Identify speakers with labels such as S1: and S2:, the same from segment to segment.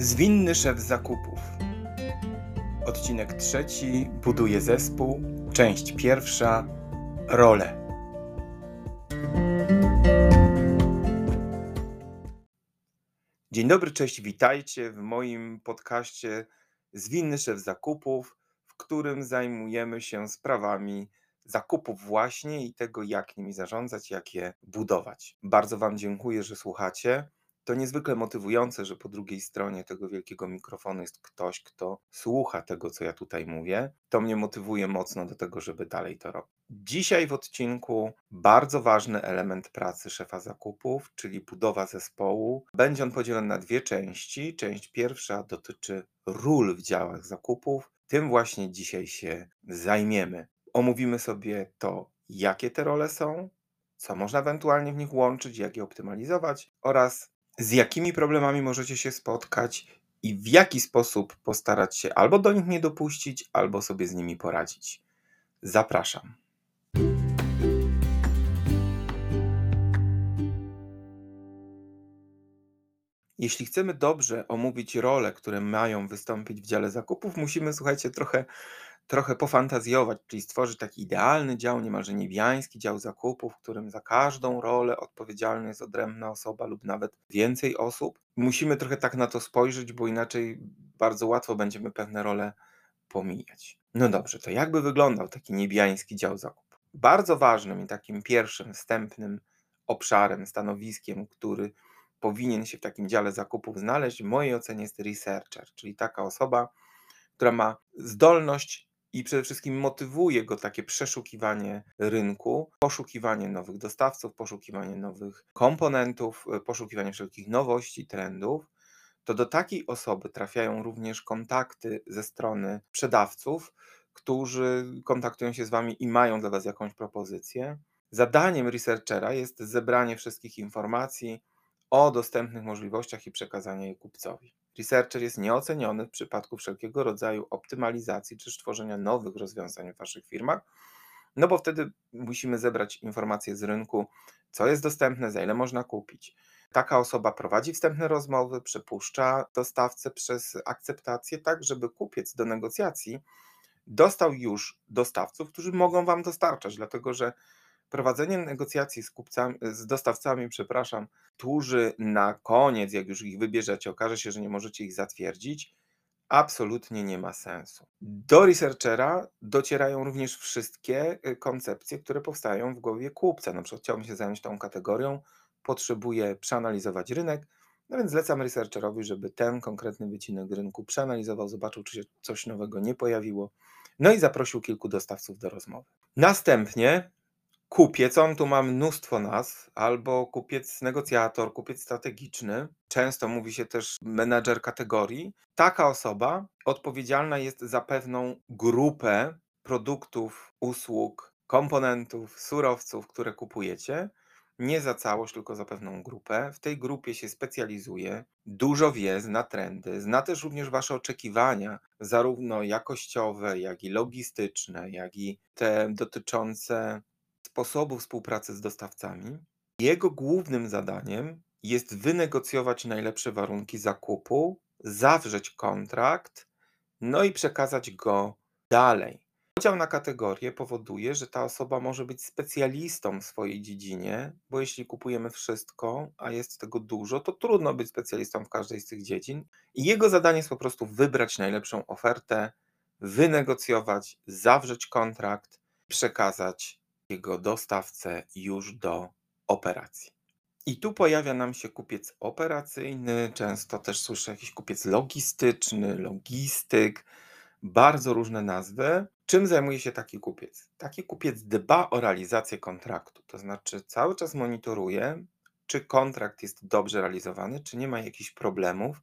S1: Zwinny szef zakupów. Odcinek trzeci. Buduje zespół. Część pierwsza. Role. Dzień dobry, cześć, witajcie w moim podcaście Zwinny szef zakupów, w którym zajmujemy się sprawami zakupów właśnie i tego, jak nimi zarządzać, jak je budować. Bardzo Wam dziękuję, że słuchacie. To niezwykle motywujące, że po drugiej stronie tego wielkiego mikrofonu jest ktoś, kto słucha tego, co ja tutaj mówię. To mnie motywuje mocno do tego, żeby dalej to robić. Dzisiaj w odcinku bardzo ważny element pracy szefa zakupów, czyli budowa zespołu. Będzie on podzielony na dwie części. Część pierwsza dotyczy ról w działach zakupów. Tym właśnie dzisiaj się zajmiemy. Omówimy sobie to, jakie te role są, co można ewentualnie w nich łączyć, jak je optymalizować oraz z jakimi problemami możecie się spotkać i w jaki sposób postarać się albo do nich nie dopuścić, albo sobie z nimi poradzić. Zapraszam. Jeśli chcemy dobrze omówić role, które mają wystąpić w dziale zakupów, musimy, słuchajcie, trochę trochę pofantazjować, czyli stworzyć taki idealny dział, niemalże niebiański dział zakupów, w którym za każdą rolę odpowiedzialna jest odrębna osoba lub nawet więcej osób. Musimy trochę tak na to spojrzeć, bo inaczej bardzo łatwo będziemy pewne role pomijać. No dobrze, to jakby wyglądał taki niebiański dział zakupów? Bardzo ważnym i takim pierwszym, wstępnym obszarem, stanowiskiem, który powinien się w takim dziale zakupów znaleźć, w mojej ocenie jest researcher, czyli taka osoba, która ma zdolność i przede wszystkim motywuje go takie przeszukiwanie rynku, poszukiwanie nowych dostawców, poszukiwanie nowych komponentów, e, poszukiwanie wszelkich nowości, trendów, to do takiej osoby trafiają również kontakty ze strony sprzedawców, którzy kontaktują się z Wami i mają dla Was jakąś propozycję. Zadaniem researchera jest zebranie wszystkich informacji o dostępnych możliwościach i przekazanie je kupcowi. Researcher jest nieoceniony w przypadku wszelkiego rodzaju optymalizacji czy tworzenia nowych rozwiązań w Waszych firmach, no bo wtedy musimy zebrać informacje z rynku, co jest dostępne, za ile można kupić. Taka osoba prowadzi wstępne rozmowy, przepuszcza dostawcę przez akceptację, tak żeby kupiec do negocjacji dostał już dostawców, którzy mogą Wam dostarczać, dlatego że prowadzenie negocjacji z kupcami, z dostawcami, przepraszam, którzy na koniec, jak już ich wybierzecie, okaże się, że nie możecie ich zatwierdzić, absolutnie nie ma sensu. Do researchera docierają również wszystkie y, koncepcje, które powstają w głowie kupca. Na przykład chciałbym się zająć tą kategorią, potrzebuję przeanalizować rynek, no więc zlecam researcherowi, żeby ten konkretny wycinek rynku przeanalizował, zobaczył, czy się coś nowego nie pojawiło, no i zaprosił kilku dostawców do rozmowy. Następnie Kupiec, on tu ma mnóstwo nazw, albo kupiec negocjator, kupiec strategiczny. Często mówi się też menedżer kategorii. Taka osoba odpowiedzialna jest za pewną grupę produktów, usług, komponentów, surowców, które kupujecie. Nie za całość, tylko za pewną grupę. W tej grupie się specjalizuje, dużo wie, zna trendy, zna też również Wasze oczekiwania, zarówno jakościowe, jak i logistyczne, jak i te dotyczące sposobu współpracy z dostawcami. Jego głównym zadaniem jest wynegocjować najlepsze warunki zakupu, zawrzeć kontrakt, no i przekazać go dalej. Podział na kategorie powoduje, że ta osoba może być specjalistą w swojej dziedzinie, bo jeśli kupujemy wszystko, a jest tego dużo, to trudno być specjalistą w każdej z tych dziedzin. I jego zadanie jest po prostu wybrać najlepszą ofertę, wynegocjować, zawrzeć kontrakt, przekazać jego dostawcę już do operacji. I tu pojawia nam się kupiec operacyjny, często też słyszę jakiś kupiec logistyczny, logistyk, bardzo różne nazwy. Czym zajmuje się taki kupiec? Taki kupiec dba o realizację kontraktu, to znaczy cały czas monitoruje, czy kontrakt jest dobrze realizowany, czy nie ma jakichś problemów,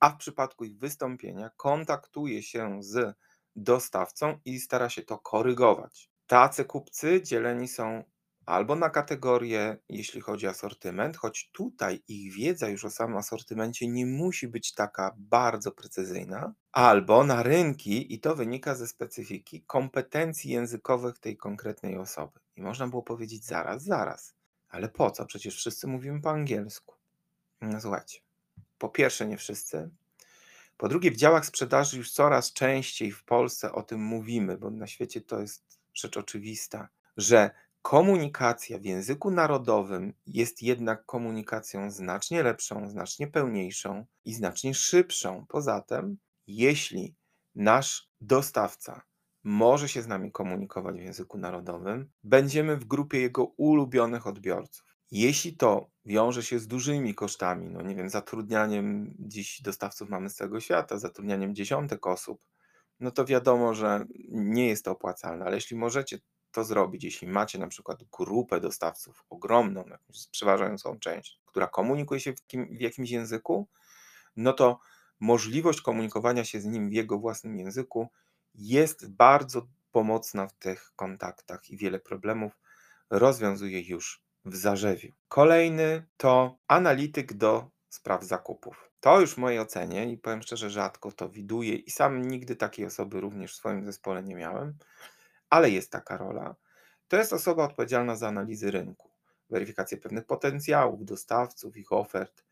S1: a w przypadku ich wystąpienia kontaktuje się z dostawcą i stara się to korygować. Tacy kupcy dzieleni są albo na kategorie, jeśli chodzi o asortyment, choć tutaj ich wiedza już o samym asortymencie nie musi być taka bardzo precyzyjna, albo na rynki, i to wynika ze specyfiki kompetencji językowych tej konkretnej osoby. I można było powiedzieć zaraz, zaraz, ale po co? Przecież wszyscy mówimy po angielsku. No słuchajcie, po pierwsze, nie wszyscy. Po drugie, w działach sprzedaży już coraz częściej w Polsce o tym mówimy, bo na świecie to jest rzecz oczywista, że komunikacja w języku narodowym jest jednak komunikacją znacznie lepszą, znacznie pełniejszą i znacznie szybszą. Poza tym, jeśli nasz dostawca może się z nami komunikować w języku narodowym, będziemy w grupie jego ulubionych odbiorców. Jeśli to wiąże się z dużymi kosztami, no nie wiem, zatrudnianiem dziś dostawców mamy z całego świata, zatrudnianiem dziesiątek osób, no to wiadomo, że nie jest to opłacalne, ale jeśli możecie to zrobić, jeśli macie na przykład grupę dostawców ogromną, jakąś przeważającą część, która komunikuje się w, kim, w jakimś języku, no to możliwość komunikowania się z nim w jego własnym języku jest bardzo pomocna w tych kontaktach i wiele problemów rozwiązuje już w zarzewiu. Kolejny to analityk do spraw zakupów. To już w mojej ocenie i powiem szczerze, rzadko to widuję i sam nigdy takiej osoby również w swoim zespole nie miałem, ale jest taka rola. To jest osoba odpowiedzialna za analizy rynku, weryfikację pewnych potencjałów, dostawców, ich ofert,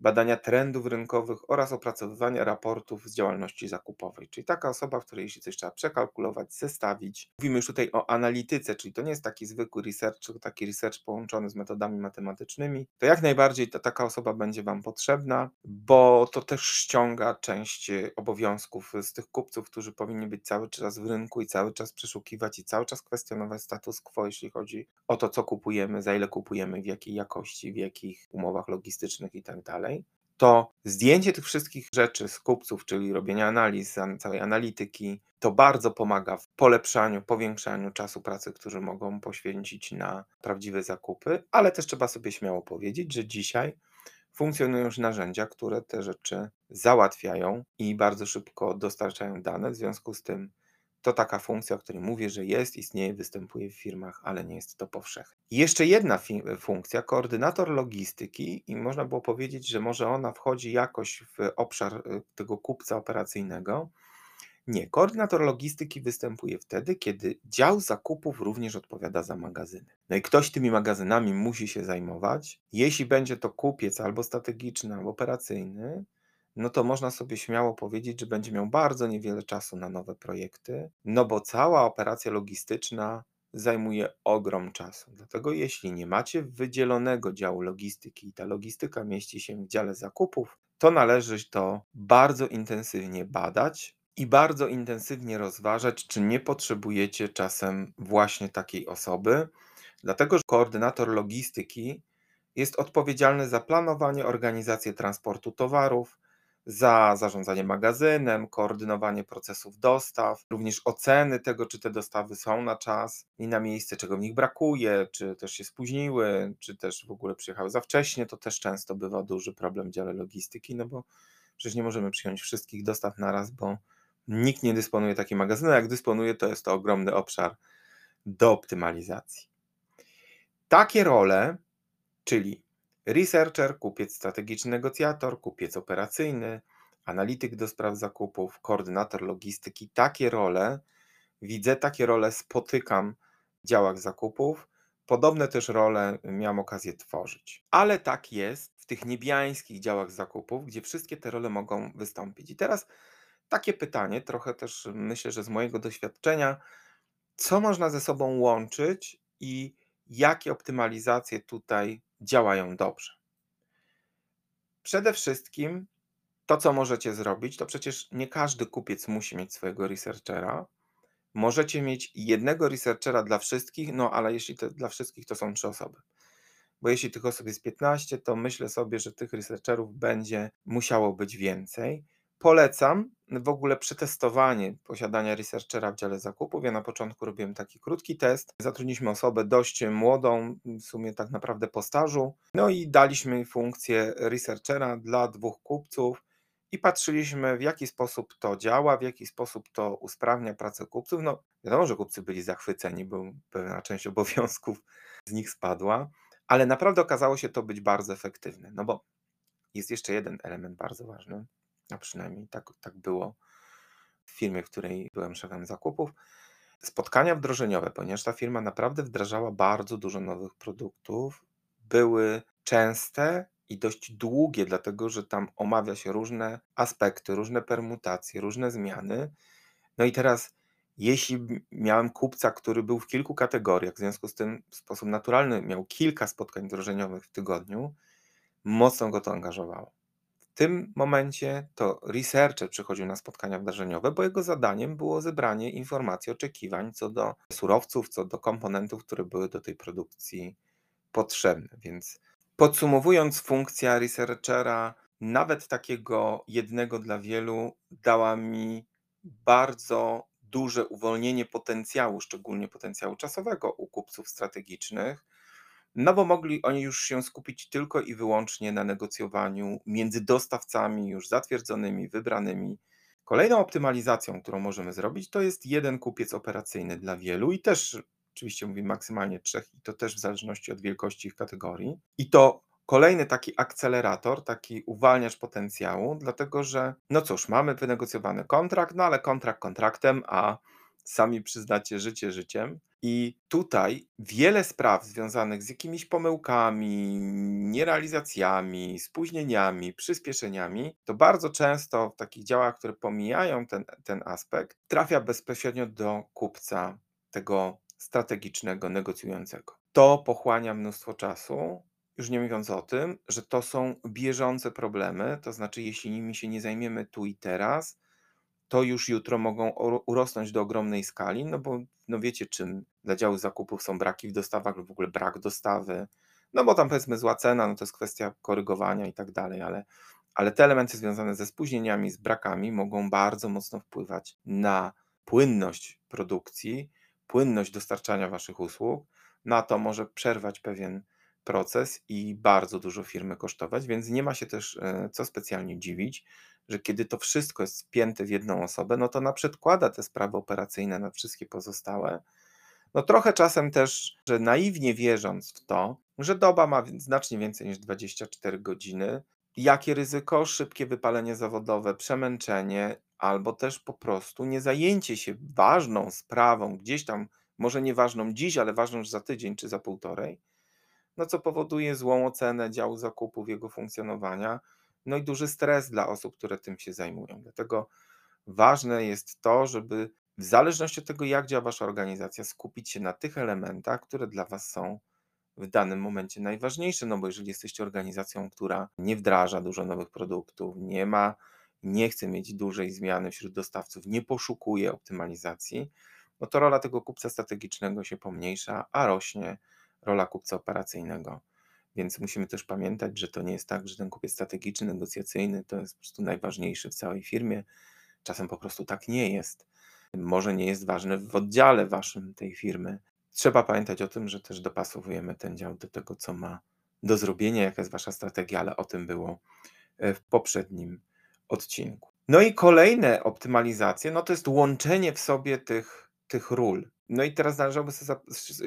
S1: badania trendów rynkowych oraz opracowywania raportów z działalności zakupowej. Czyli taka osoba, w której jeśli coś trzeba przekalkulować, zestawić. Mówimy już tutaj o analityce, czyli to nie jest taki zwykły research, tylko taki research połączony z metodami matematycznymi. To jak najbardziej to taka osoba będzie Wam potrzebna, bo to też ściąga część obowiązków z tych kupców, którzy powinni być cały czas w rynku i cały czas przeszukiwać i cały czas kwestionować status quo, jeśli chodzi o to, co kupujemy, za ile kupujemy, w jakiej jakości, w jakich umowach logistycznych i tak dalej to zdjęcie tych wszystkich rzeczy z kupców, czyli robienie analiz, całej analityki, to bardzo pomaga w polepszaniu, powiększaniu czasu pracy, który mogą poświęcić na prawdziwe zakupy, ale też trzeba sobie śmiało powiedzieć, że dzisiaj funkcjonują już narzędzia, które te rzeczy załatwiają i bardzo szybko dostarczają dane, w związku z tym to taka funkcja, o której mówię, że jest, istnieje, występuje w firmach, ale nie jest to powszechne. Jeszcze jedna funkcja, koordynator logistyki, i można było powiedzieć, że może ona wchodzi jakoś w obszar y, tego kupca operacyjnego. Nie, koordynator logistyki występuje wtedy, kiedy dział zakupów również odpowiada za magazyny. No i ktoś tymi magazynami musi się zajmować. Jeśli będzie to kupiec albo strategiczny, albo operacyjny, no to można sobie śmiało powiedzieć, że będzie miał bardzo niewiele czasu na nowe projekty, no bo cała operacja logistyczna zajmuje ogrom czasu. Dlatego jeśli nie macie wydzielonego działu logistyki i ta logistyka mieści się w dziale zakupów, to należy to bardzo intensywnie badać i bardzo intensywnie rozważać, czy nie potrzebujecie czasem właśnie takiej osoby, dlatego że koordynator logistyki jest odpowiedzialny za planowanie, organizację transportu towarów, za zarządzanie magazynem, koordynowanie procesów dostaw, również oceny tego, czy te dostawy są na czas i na miejsce, czego w nich brakuje, czy też się spóźniły, czy też w ogóle przyjechały za wcześnie. To też często bywa duży problem w dziale logistyki, no bo przecież nie możemy przyjąć wszystkich dostaw naraz, bo nikt nie dysponuje takim magazynem. Jak dysponuje, to jest to ogromny obszar do optymalizacji. Takie role, czyli researcher, kupiec strategiczny negocjator, kupiec operacyjny, analityk do spraw zakupów, koordynator logistyki. Takie role widzę, takie role spotykam w działach zakupów. Podobne też role miałem okazję tworzyć. Ale tak jest w tych niebiańskich działach zakupów, gdzie wszystkie te role mogą wystąpić. I teraz takie pytanie, trochę też myślę, że z mojego doświadczenia, co można ze sobą łączyć i jakie optymalizacje tutaj działają dobrze. Przede wszystkim to, co możecie zrobić, to przecież nie każdy kupiec musi mieć swojego researchera. Możecie mieć jednego researchera dla wszystkich, no ale jeśli to dla wszystkich, to są trzy osoby. Bo jeśli tych osób jest 15, to myślę sobie, że tych researcherów będzie musiało być więcej. Polecam w ogóle przetestowanie posiadania researchera w dziale zakupów. Ja na początku robiłem taki krótki test. Zatrudniliśmy osobę dość młodą, w sumie tak naprawdę po stażu, no i daliśmy funkcję researchera dla dwóch kupców i patrzyliśmy, w jaki sposób to działa, w jaki sposób to usprawnia pracę kupców. No, wiadomo, że kupcy byli zachwyceni, bo pewna część obowiązków z nich spadła, ale naprawdę okazało się to być bardzo efektywne. No bo jest jeszcze jeden element bardzo ważny a przynajmniej tak, tak było w firmie, w której byłem szefem zakupów. Spotkania wdrożeniowe, ponieważ ta firma naprawdę wdrażała bardzo dużo nowych produktów, były częste i dość długie, dlatego że tam omawia się różne aspekty, różne permutacje, różne zmiany. No i teraz, jeśli miałem kupca, który był w kilku kategoriach, w związku z tym w sposób naturalny miał kilka spotkań wdrożeniowych w tygodniu, mocno go to angażowało. Tym momencie to researcher przychodził na spotkania wdrożeniowe, bo jego zadaniem było zebranie informacji, oczekiwań co do surowców, co do komponentów, które były do tej produkcji potrzebne. Więc podsumowując, funkcja researchera, nawet takiego jednego dla wielu, dała mi bardzo duże uwolnienie potencjału, szczególnie potencjału czasowego u kupców strategicznych, no bo mogli oni już się skupić tylko i wyłącznie na negocjowaniu między dostawcami już zatwierdzonymi, wybranymi. Kolejną optymalizacją, którą możemy zrobić, to jest jeden kupiec operacyjny dla wielu i też oczywiście mówię maksymalnie trzech i to też w zależności od wielkości ich kategorii. I to kolejny taki akcelerator, taki uwalniacz potencjału, dlatego że no cóż, mamy wynegocjowany kontrakt, no ale kontrakt kontraktem, a sami przyznacie życie życiem. I tutaj wiele spraw związanych z jakimiś pomyłkami, nierealizacjami, spóźnieniami, przyspieszeniami, to bardzo często w takich działach, które pomijają ten, ten aspekt, trafia bezpośrednio do kupca tego strategicznego, negocjującego. To pochłania mnóstwo czasu, już nie mówiąc o tym, że to są bieżące problemy, to znaczy, jeśli nimi się nie zajmiemy tu i teraz, to już jutro mogą urosnąć do ogromnej skali, no bo no wiecie, czym dla działu zakupów są braki w dostawach lub w ogóle brak dostawy, no bo tam powiedzmy zła cena, no to jest kwestia korygowania i tak dalej, ale, ale te elementy związane ze spóźnieniami, z brakami mogą bardzo mocno wpływać na płynność produkcji, płynność dostarczania Waszych usług, na to może przerwać pewien proces i bardzo dużo firmy kosztować, więc nie ma się też e, co specjalnie dziwić, że kiedy to wszystko jest spięte w jedną osobę, no to naprzedkłada te sprawy operacyjne na wszystkie pozostałe. No trochę czasem też, że naiwnie wierząc w to, że doba ma znacznie więcej niż 24 godziny, jakie ryzyko, szybkie wypalenie zawodowe, przemęczenie, albo też po prostu nie zajęcie się ważną sprawą, gdzieś tam, może nie ważną dziś, ale ważną już za tydzień czy za półtorej, no co powoduje złą ocenę działu zakupów, jego funkcjonowania, no i duży stres dla osób, które tym się zajmują. Dlatego ważne jest to, żeby w zależności od tego, jak działa Wasza organizacja, skupić się na tych elementach, które dla Was są w danym momencie najważniejsze, no bo jeżeli jesteście organizacją, która nie wdraża dużo nowych produktów, nie ma, nie chce mieć dużej zmiany wśród dostawców, nie poszukuje optymalizacji, no to rola tego kupca strategicznego się pomniejsza, a rośnie rola kupca operacyjnego. Więc musimy też pamiętać, że to nie jest tak, że ten kupiec strategiczny, negocjacyjny to jest po prostu najważniejszy w całej firmie. Czasem po prostu tak nie jest. Może nie jest ważny w oddziale waszym tej firmy. Trzeba pamiętać o tym, że też dopasowujemy ten dział do tego, co ma do zrobienia, jaka jest wasza strategia, ale o tym było e, w poprzednim odcinku. No i kolejne optymalizacje, no to jest łączenie w sobie tych, tych ról. No i teraz należałoby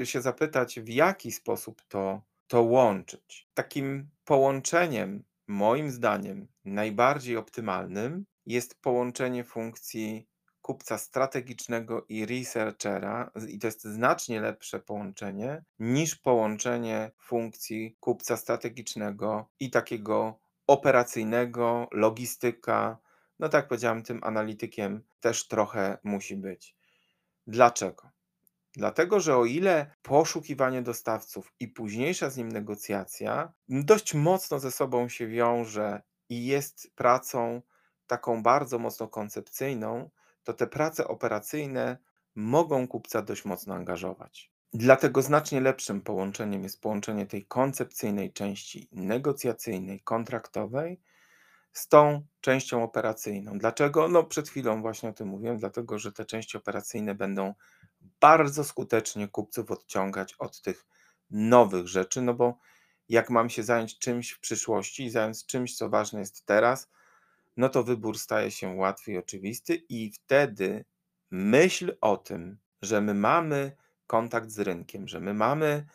S1: się zapytać, w jaki sposób to, to łączyć. Takim połączeniem, moim zdaniem, najbardziej optymalnym jest połączenie funkcji kupca strategicznego i researchera, i to jest znacznie lepsze połączenie niż połączenie funkcji kupca strategicznego i takiego operacyjnego, logistyka. No tak jak powiedziałem, tym analitykiem też trochę musi być. Dlaczego? Dlatego, że o ile poszukiwanie dostawców i późniejsza z nim negocjacja dość mocno ze sobą się wiąże i jest pracą taką bardzo mocno koncepcyjną, to te prace operacyjne mogą kupca dość mocno angażować. Dlatego znacznie lepszym połączeniem jest połączenie tej koncepcyjnej części negocjacyjnej, kontraktowej z tą częścią operacyjną. Dlaczego? No, przed chwilą właśnie o tym mówiłem, dlatego że te części operacyjne będą bardzo skutecznie kupców odciągać od tych nowych rzeczy, no bo jak mam się zająć czymś w przyszłości i zająć czymś, co ważne jest teraz, no to wybór staje się łatwy i oczywisty, i wtedy myśl o tym, że my mamy kontakt z rynkiem, że my mamy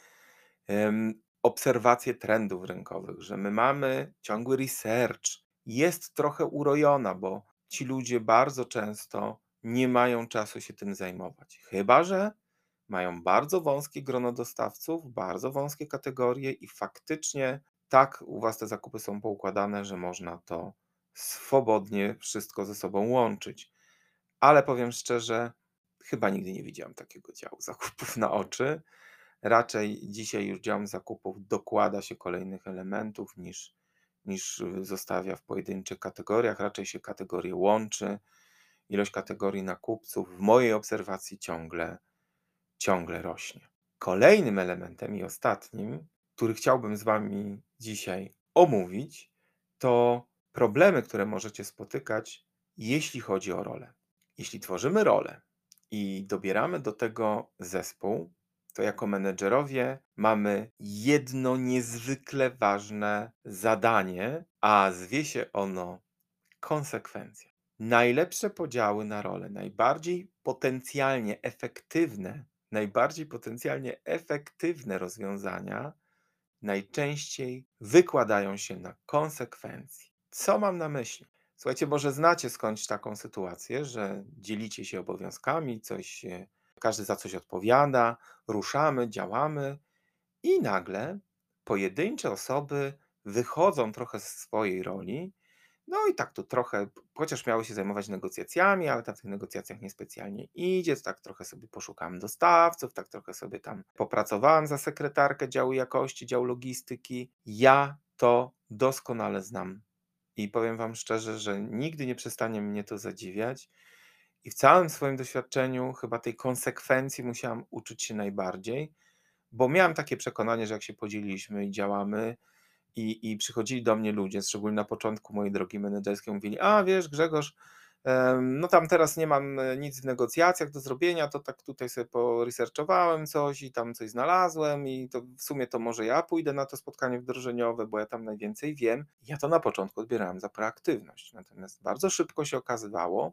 S1: um, obserwację trendów rynkowych, że my mamy ciągły research, jest trochę urojona, bo ci ludzie bardzo często nie mają czasu się tym zajmować. Chyba, że mają bardzo wąskie grono dostawców, bardzo wąskie kategorie i faktycznie tak u Was te zakupy są poukładane, że można to swobodnie wszystko ze sobą łączyć. Ale powiem szczerze, chyba nigdy nie widziałem takiego działu zakupów na oczy. Raczej dzisiaj już dział zakupów dokłada się kolejnych elementów niż, niż zostawia w pojedynczych kategoriach. Raczej się kategorie łączy. Ilość kategorii nakupców w mojej obserwacji ciągle, ciągle rośnie. Kolejnym elementem i ostatnim, który chciałbym z Wami dzisiaj omówić, to problemy, które możecie spotykać, jeśli chodzi o rolę. Jeśli tworzymy rolę i dobieramy do tego zespół, to jako menedżerowie mamy jedno niezwykle ważne zadanie, a zwie się ono konsekwencja. Najlepsze podziały na role, najbardziej potencjalnie efektywne, najbardziej potencjalnie efektywne rozwiązania najczęściej wykładają się na konsekwencji. Co mam na myśli? Słuchajcie, może znacie skądś taką sytuację, że dzielicie się obowiązkami, coś, każdy za coś odpowiada, ruszamy, działamy i nagle pojedyncze osoby wychodzą trochę z swojej roli. No i tak tu trochę, chociaż miały się zajmować negocjacjami, ale tam w tych negocjacjach niespecjalnie idzie, tak trochę sobie poszukałem dostawców, tak trochę sobie tam popracowałem za sekretarkę działu jakości, działu logistyki. Ja to doskonale znam i powiem Wam szczerze, że nigdy nie przestanie mnie to zadziwiać. I w całym swoim doświadczeniu chyba tej konsekwencji musiałam uczyć się najbardziej, bo miałem takie przekonanie, że jak się podzieliliśmy i działamy, i, i przychodzili do mnie ludzie, szczególnie na początku mojej drogi menedżerskiej, mówili: A wiesz, Grzegorz, no tam teraz nie mam e, nic w negocjacjach do zrobienia, to tak tutaj sobie poresearchowałem coś i tam coś znalazłem i to w sumie to może ja pójdę na to spotkanie wdrożeniowe, bo ja tam najwięcej wiem. Ja to na początku odbierałem za proaktywność, natomiast bardzo szybko się okazywało,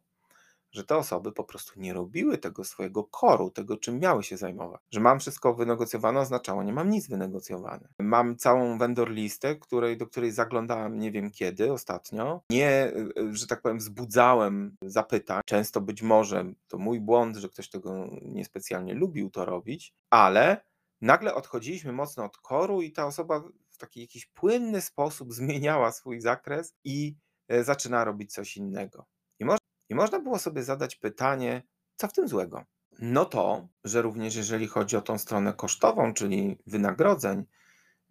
S1: że te osoby po prostu nie robiły tego swojego koru, tego czym miały się zajmować. Że mam wszystko wynegocjowane oznaczało, nie mam nic wynegocjowane. Mam całą vendor listę, której, do której zaglądałem nie wiem kiedy ostatnio. Nie, y, że tak powiem, wzbudzałem zapytań. Często być może to mój błąd, że ktoś tego niespecjalnie lubił to robić, ale nagle odchodziliśmy mocno od koru i ta osoba w taki jakiś płynny sposób zmieniała swój zakres i e, zaczyna robić coś innego. I można było sobie zadać pytanie, co w tym złego? No to, że również jeżeli chodzi o tą stronę kosztową, czyli wynagrodzeń,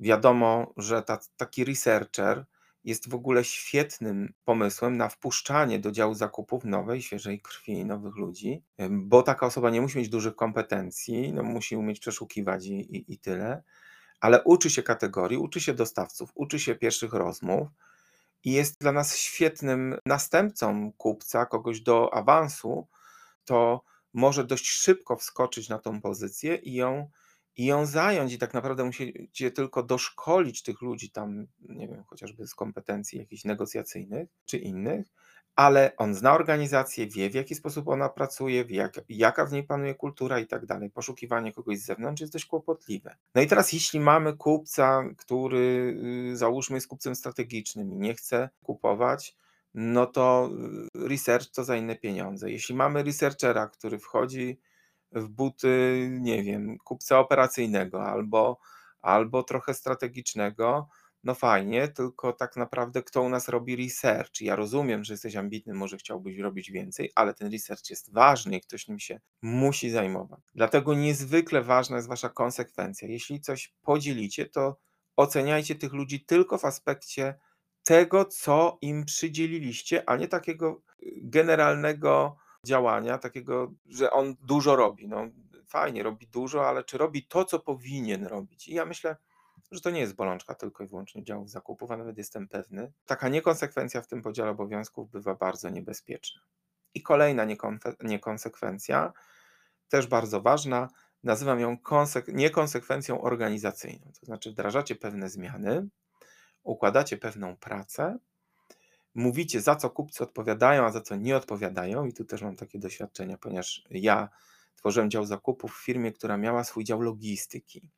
S1: wiadomo, że ta, taki researcher jest w ogóle świetnym pomysłem na wpuszczanie do działu zakupów nowej, świeżej krwi, nowych ludzi, bo taka osoba nie musi mieć dużych kompetencji, no musi umieć przeszukiwać i, i, i tyle, ale uczy się kategorii, uczy się dostawców, uczy się pierwszych rozmów, i jest dla nas świetnym następcą kupca, kogoś do awansu, to może dość szybko wskoczyć na tą pozycję i ją, i ją zająć. I tak naprawdę musicie tylko doszkolić tych ludzi tam, nie wiem, chociażby z kompetencji jakichś negocjacyjnych czy innych, ale on zna organizację, wie w jaki sposób ona pracuje, wie jak, jaka w niej panuje kultura i tak dalej. Poszukiwanie kogoś z zewnątrz jest dość kłopotliwe. No i teraz, jeśli mamy kupca, który y, załóżmy jest kupcem strategicznym i nie chce kupować, no to y, research to za inne pieniądze. Jeśli mamy researchera, który wchodzi w buty, nie wiem, kupca operacyjnego albo, albo trochę strategicznego, no fajnie, tylko tak naprawdę kto u nas robi research? Ja rozumiem, że jesteś ambitny, może chciałbyś robić więcej, ale ten research jest ważny i ktoś nim się musi zajmować. Dlatego niezwykle ważna jest wasza konsekwencja. Jeśli coś podzielicie, to oceniajcie tych ludzi tylko w aspekcie tego, co im przydzieliliście, a nie takiego y, generalnego działania, takiego, że on dużo robi. No fajnie, robi dużo, ale czy robi to, co powinien robić? I ja myślę, że to nie jest bolączka tylko i wyłącznie działów zakupów, a nawet jestem pewny. Taka niekonsekwencja w tym podziale obowiązków bywa bardzo niebezpieczna. I kolejna niekonsekwencja, też bardzo ważna, nazywam ją niekonsekwencją organizacyjną. To znaczy, wdrażacie pewne zmiany, układacie pewną pracę, mówicie, za co kupcy odpowiadają, a za co nie odpowiadają. I tu też mam takie doświadczenia, ponieważ ja tworzyłem dział zakupów w firmie, która miała swój dział logistyki.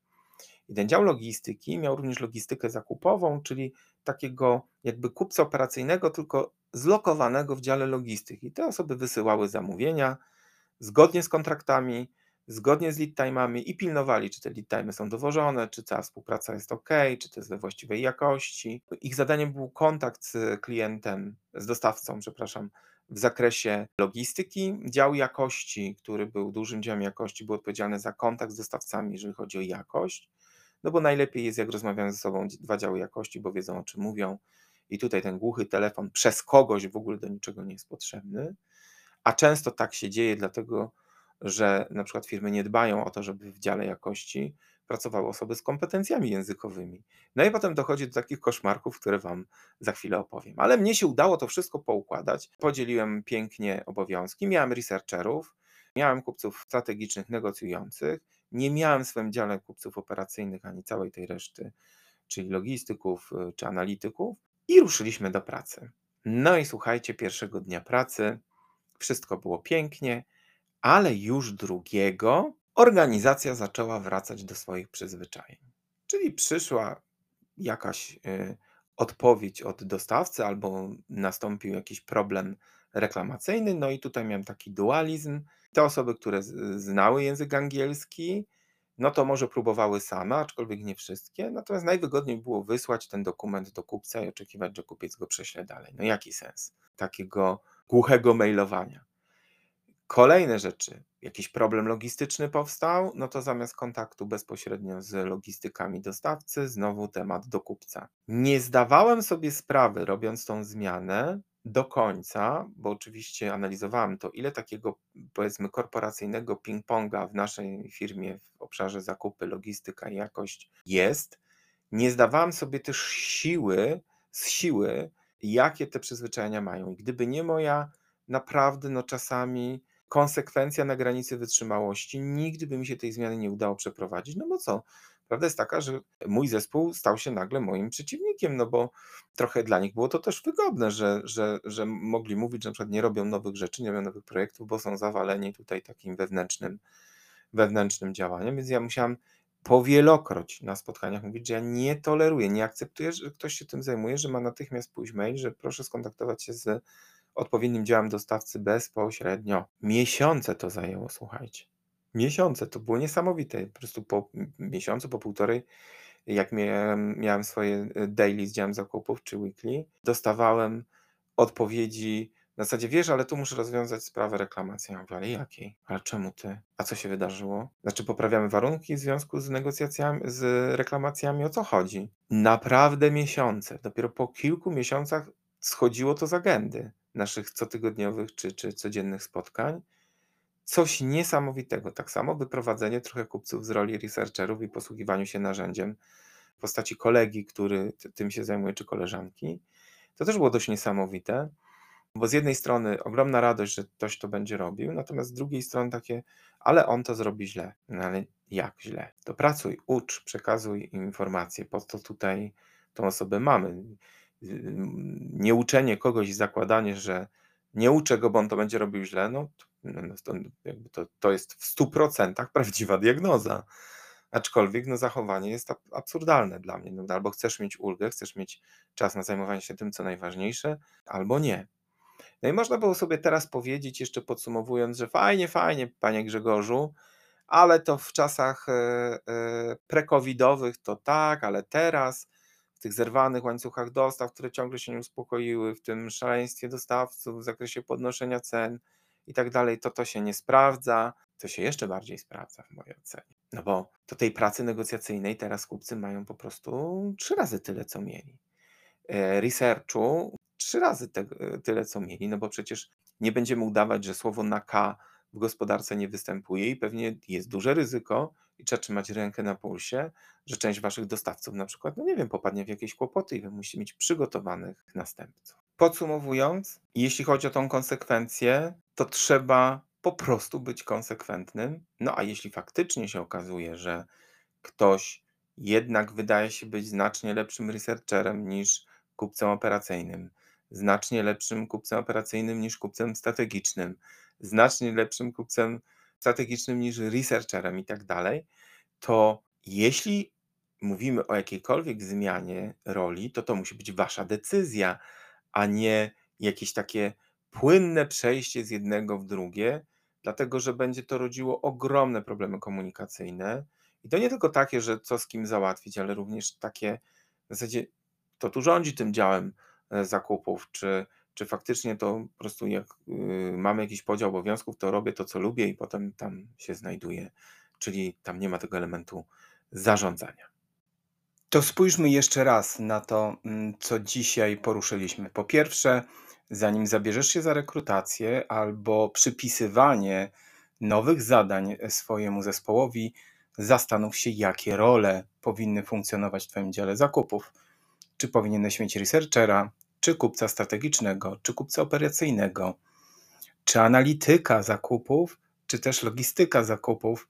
S1: I ten dział logistyki miał również logistykę zakupową, czyli takiego jakby kupca operacyjnego, tylko zlokowanego w dziale logistyki. Te osoby wysyłały zamówienia zgodnie z kontraktami, zgodnie z lead time'ami i pilnowali, czy te lead time'y są dowożone, czy cała współpraca jest ok, czy to jest we właściwej jakości. Ich zadaniem był kontakt z klientem, z dostawcą, przepraszam, w zakresie logistyki. Dział jakości, który był dużym działem jakości, był odpowiedzialny za kontakt z dostawcami, jeżeli chodzi o jakość. No bo najlepiej jest, jak rozmawiają ze sobą dwa działy jakości, bo wiedzą o czym mówią. I tutaj ten głuchy telefon przez kogoś w ogóle do niczego nie jest potrzebny. A często tak się dzieje, dlatego że na przykład firmy nie dbają o to, żeby w dziale jakości pracowały osoby z kompetencjami językowymi. No i potem dochodzi do takich koszmarków, które Wam za chwilę opowiem. Ale mnie się udało to wszystko poukładać. Podzieliłem pięknie obowiązki. Miałem researcherów, miałem kupców strategicznych, negocjujących. Nie miałem w swoim dziale kupców operacyjnych ani całej tej reszty, czyli logistyków y, czy analityków. I ruszyliśmy do pracy. No i słuchajcie, pierwszego dnia pracy wszystko było pięknie, ale już drugiego organizacja zaczęła wracać do swoich przyzwyczajeń. Czyli przyszła jakaś y, odpowiedź od dostawcy, albo nastąpił jakiś problem reklamacyjny. No i tutaj miałem taki dualizm. Te osoby, które znały język angielski, no to może próbowały same, aczkolwiek nie wszystkie. Natomiast najwygodniej było wysłać ten dokument do kupca i oczekiwać, że kupiec go prześle dalej. No jaki sens takiego głuchego mailowania? Kolejne rzeczy, jakiś problem logistyczny powstał, no to zamiast kontaktu bezpośrednio z logistykami dostawcy, znowu temat do kupca. Nie zdawałem sobie sprawy, robiąc tą zmianę do końca, bo oczywiście analizowałem to, ile takiego powiedzmy korporacyjnego ping-ponga w naszej firmie w obszarze zakupy, logistyka i jakość jest. Nie zdawałem sobie też siły, z siły, jakie te przyzwyczajenia mają. I gdyby nie moja naprawdę, no czasami konsekwencja na granicy wytrzymałości. Nigdy by mi się tej zmiany nie udało przeprowadzić, no bo co? Prawda jest taka, że mój zespół stał się nagle moim przeciwnikiem, no bo trochę dla nich było to też wygodne, że, że, że mogli mówić, że na przykład nie robią nowych rzeczy, nie robią nowych projektów, bo są zawaleni tutaj takim wewnętrznym, wewnętrznym działaniem, więc ja musiałam powielokroć na spotkaniach mówić, że ja nie toleruję, nie akceptuję, że ktoś się tym zajmuje, że ma natychmiast pójść mail, że proszę skontaktować się z odpowiednim działem dostawcy bezpośrednio. Miesiące to zajęło, słuchajcie. Miesiące, to było niesamowite. Po prostu po miesiącu, po półtorej, jak miałem, miałem swoje y, daily z działem zakupów czy weekly, dostawałem odpowiedzi na zasadzie, wiesz, ale tu muszę rozwiązać sprawę reklamacji. Ja mówię, ale jakiej? Ale czemu ty? A co się wydarzyło? Znaczy poprawiamy warunki w związku z negocjacjami, z reklamacjami? O co chodzi? Naprawdę miesiące. Dopiero po kilku miesiącach schodziło to z agendy naszych cotygodniowych czy, czy codziennych spotkań. Coś niesamowitego. Tak samo wyprowadzenie trochę kupców z roli researcherów i posługiwaniu się narzędziem w postaci kolegi, który tym się zajmuje, czy koleżanki. To też było dość niesamowite, bo z jednej strony ogromna radość, że ktoś to będzie robił, natomiast z drugiej strony takie, ale on to zrobi źle. No ale jak źle? To pracuj, ucz, przekazuj informacje, po to tutaj tą osobę mamy nieuczenie kogoś i zakładanie, że nie uczę go, bo on to będzie robił źle, no, no, no to, to, to jest w 100% prawdziwa diagnoza. Aczkolwiek no, zachowanie jest absurdalne dla mnie. No, albo chcesz mieć ulgę, chcesz mieć czas na zajmowanie się tym, co najważniejsze, albo nie. No i można było sobie teraz powiedzieć, jeszcze podsumowując, że fajnie, fajnie, panie Grzegorzu, ale to w czasach e, e, pre-covidowych to tak, ale teraz tych zerwanych łańcuchach dostaw, które ciągle się nie uspokoiły, w tym szaleństwie dostawców w zakresie podnoszenia cen i tak dalej, to to się nie sprawdza. To się jeszcze bardziej sprawdza w mojej ocenie. No bo to tej pracy negocjacyjnej teraz kupcy mają po prostu trzy razy tyle, co mieli. E, researchu trzy razy te, tyle, co mieli, no bo przecież nie będziemy udawać, że słowo na K w gospodarce nie występuje i pewnie jest duże ryzyko i trzeba trzymać rękę na pulsie, że część waszych dostawców na przykład, no nie wiem, popadnie w jakieś kłopoty i wy musicie mieć przygotowanych następców. Podsumowując, jeśli chodzi o tą konsekwencję, to trzeba po prostu być konsekwentnym. No a jeśli faktycznie się okazuje, że ktoś jednak wydaje się być znacznie lepszym researcherem niż kupcem operacyjnym, znacznie lepszym kupcem operacyjnym niż kupcem strategicznym, znacznie lepszym kupcem strategicznym niż researcherem i tak dalej, to jeśli mówimy o jakiejkolwiek zmianie roli, to to musi być wasza decyzja, a nie jakieś takie płynne przejście z jednego w drugie, dlatego że będzie to rodziło ogromne problemy komunikacyjne. I to nie tylko takie, że co z kim załatwić, ale również takie w zasadzie, kto tu rządzi tym działem e, zakupów, czy, czy faktycznie to po prostu jak y, mamy jakiś podział obowiązków, to robię to, co lubię i potem tam się znajduję, czyli tam nie ma tego elementu zarządzania.
S2: To spójrzmy jeszcze raz na to, mm, co dzisiaj poruszyliśmy. Po pierwsze, zanim zabierzesz się za rekrutację albo przypisywanie nowych zadań swojemu zespołowi, zastanów się, jakie role powinny funkcjonować w Twoim dziale zakupów. Czy powinieneś mieć researchera, czy kupca strategicznego, czy kupca operacyjnego, czy analityka zakupów, czy też logistyka zakupów.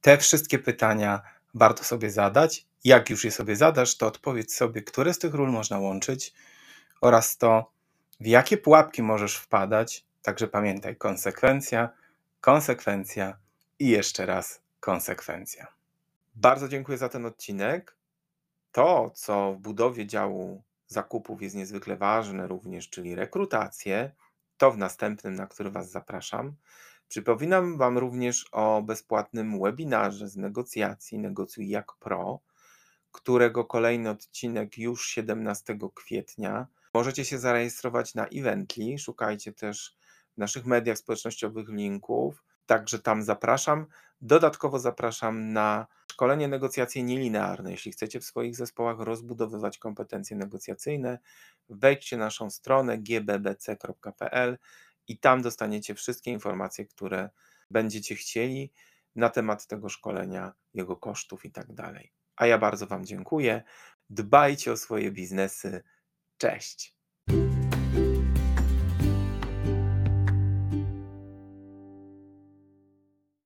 S2: Te wszystkie pytania warto sobie zadać. Jak już je sobie zadasz, to odpowiedz sobie, które z tych ról można łączyć oraz to, w jakie pułapki możesz wpadać. Także pamiętaj, konsekwencja, konsekwencja i jeszcze raz konsekwencja.
S1: Bardzo dziękuję za ten odcinek. To, co w budowie działu zakupów jest niezwykle ważne również, czyli rekrutację, to w następnym, na który Was zapraszam. Przypominam Wam również o bezpłatnym webinarze z negocjacji Negocjuj jak Pro, którego kolejny odcinek już 17 kwietnia. Możecie się zarejestrować na Evently, szukajcie też w naszych mediach społecznościowych linków, także tam zapraszam. Dodatkowo zapraszam na szkolenie negocjacje nielinearne. Jeśli chcecie w swoich zespołach rozbudowywać kompetencje negocjacyjne, wejdźcie na naszą stronę gbbc.pl i tam dostaniecie wszystkie informacje, które będziecie chcieli na temat tego szkolenia, jego kosztów i tak dalej. A ja bardzo Wam dziękuję. Dbajcie o swoje biznesy. Cześć.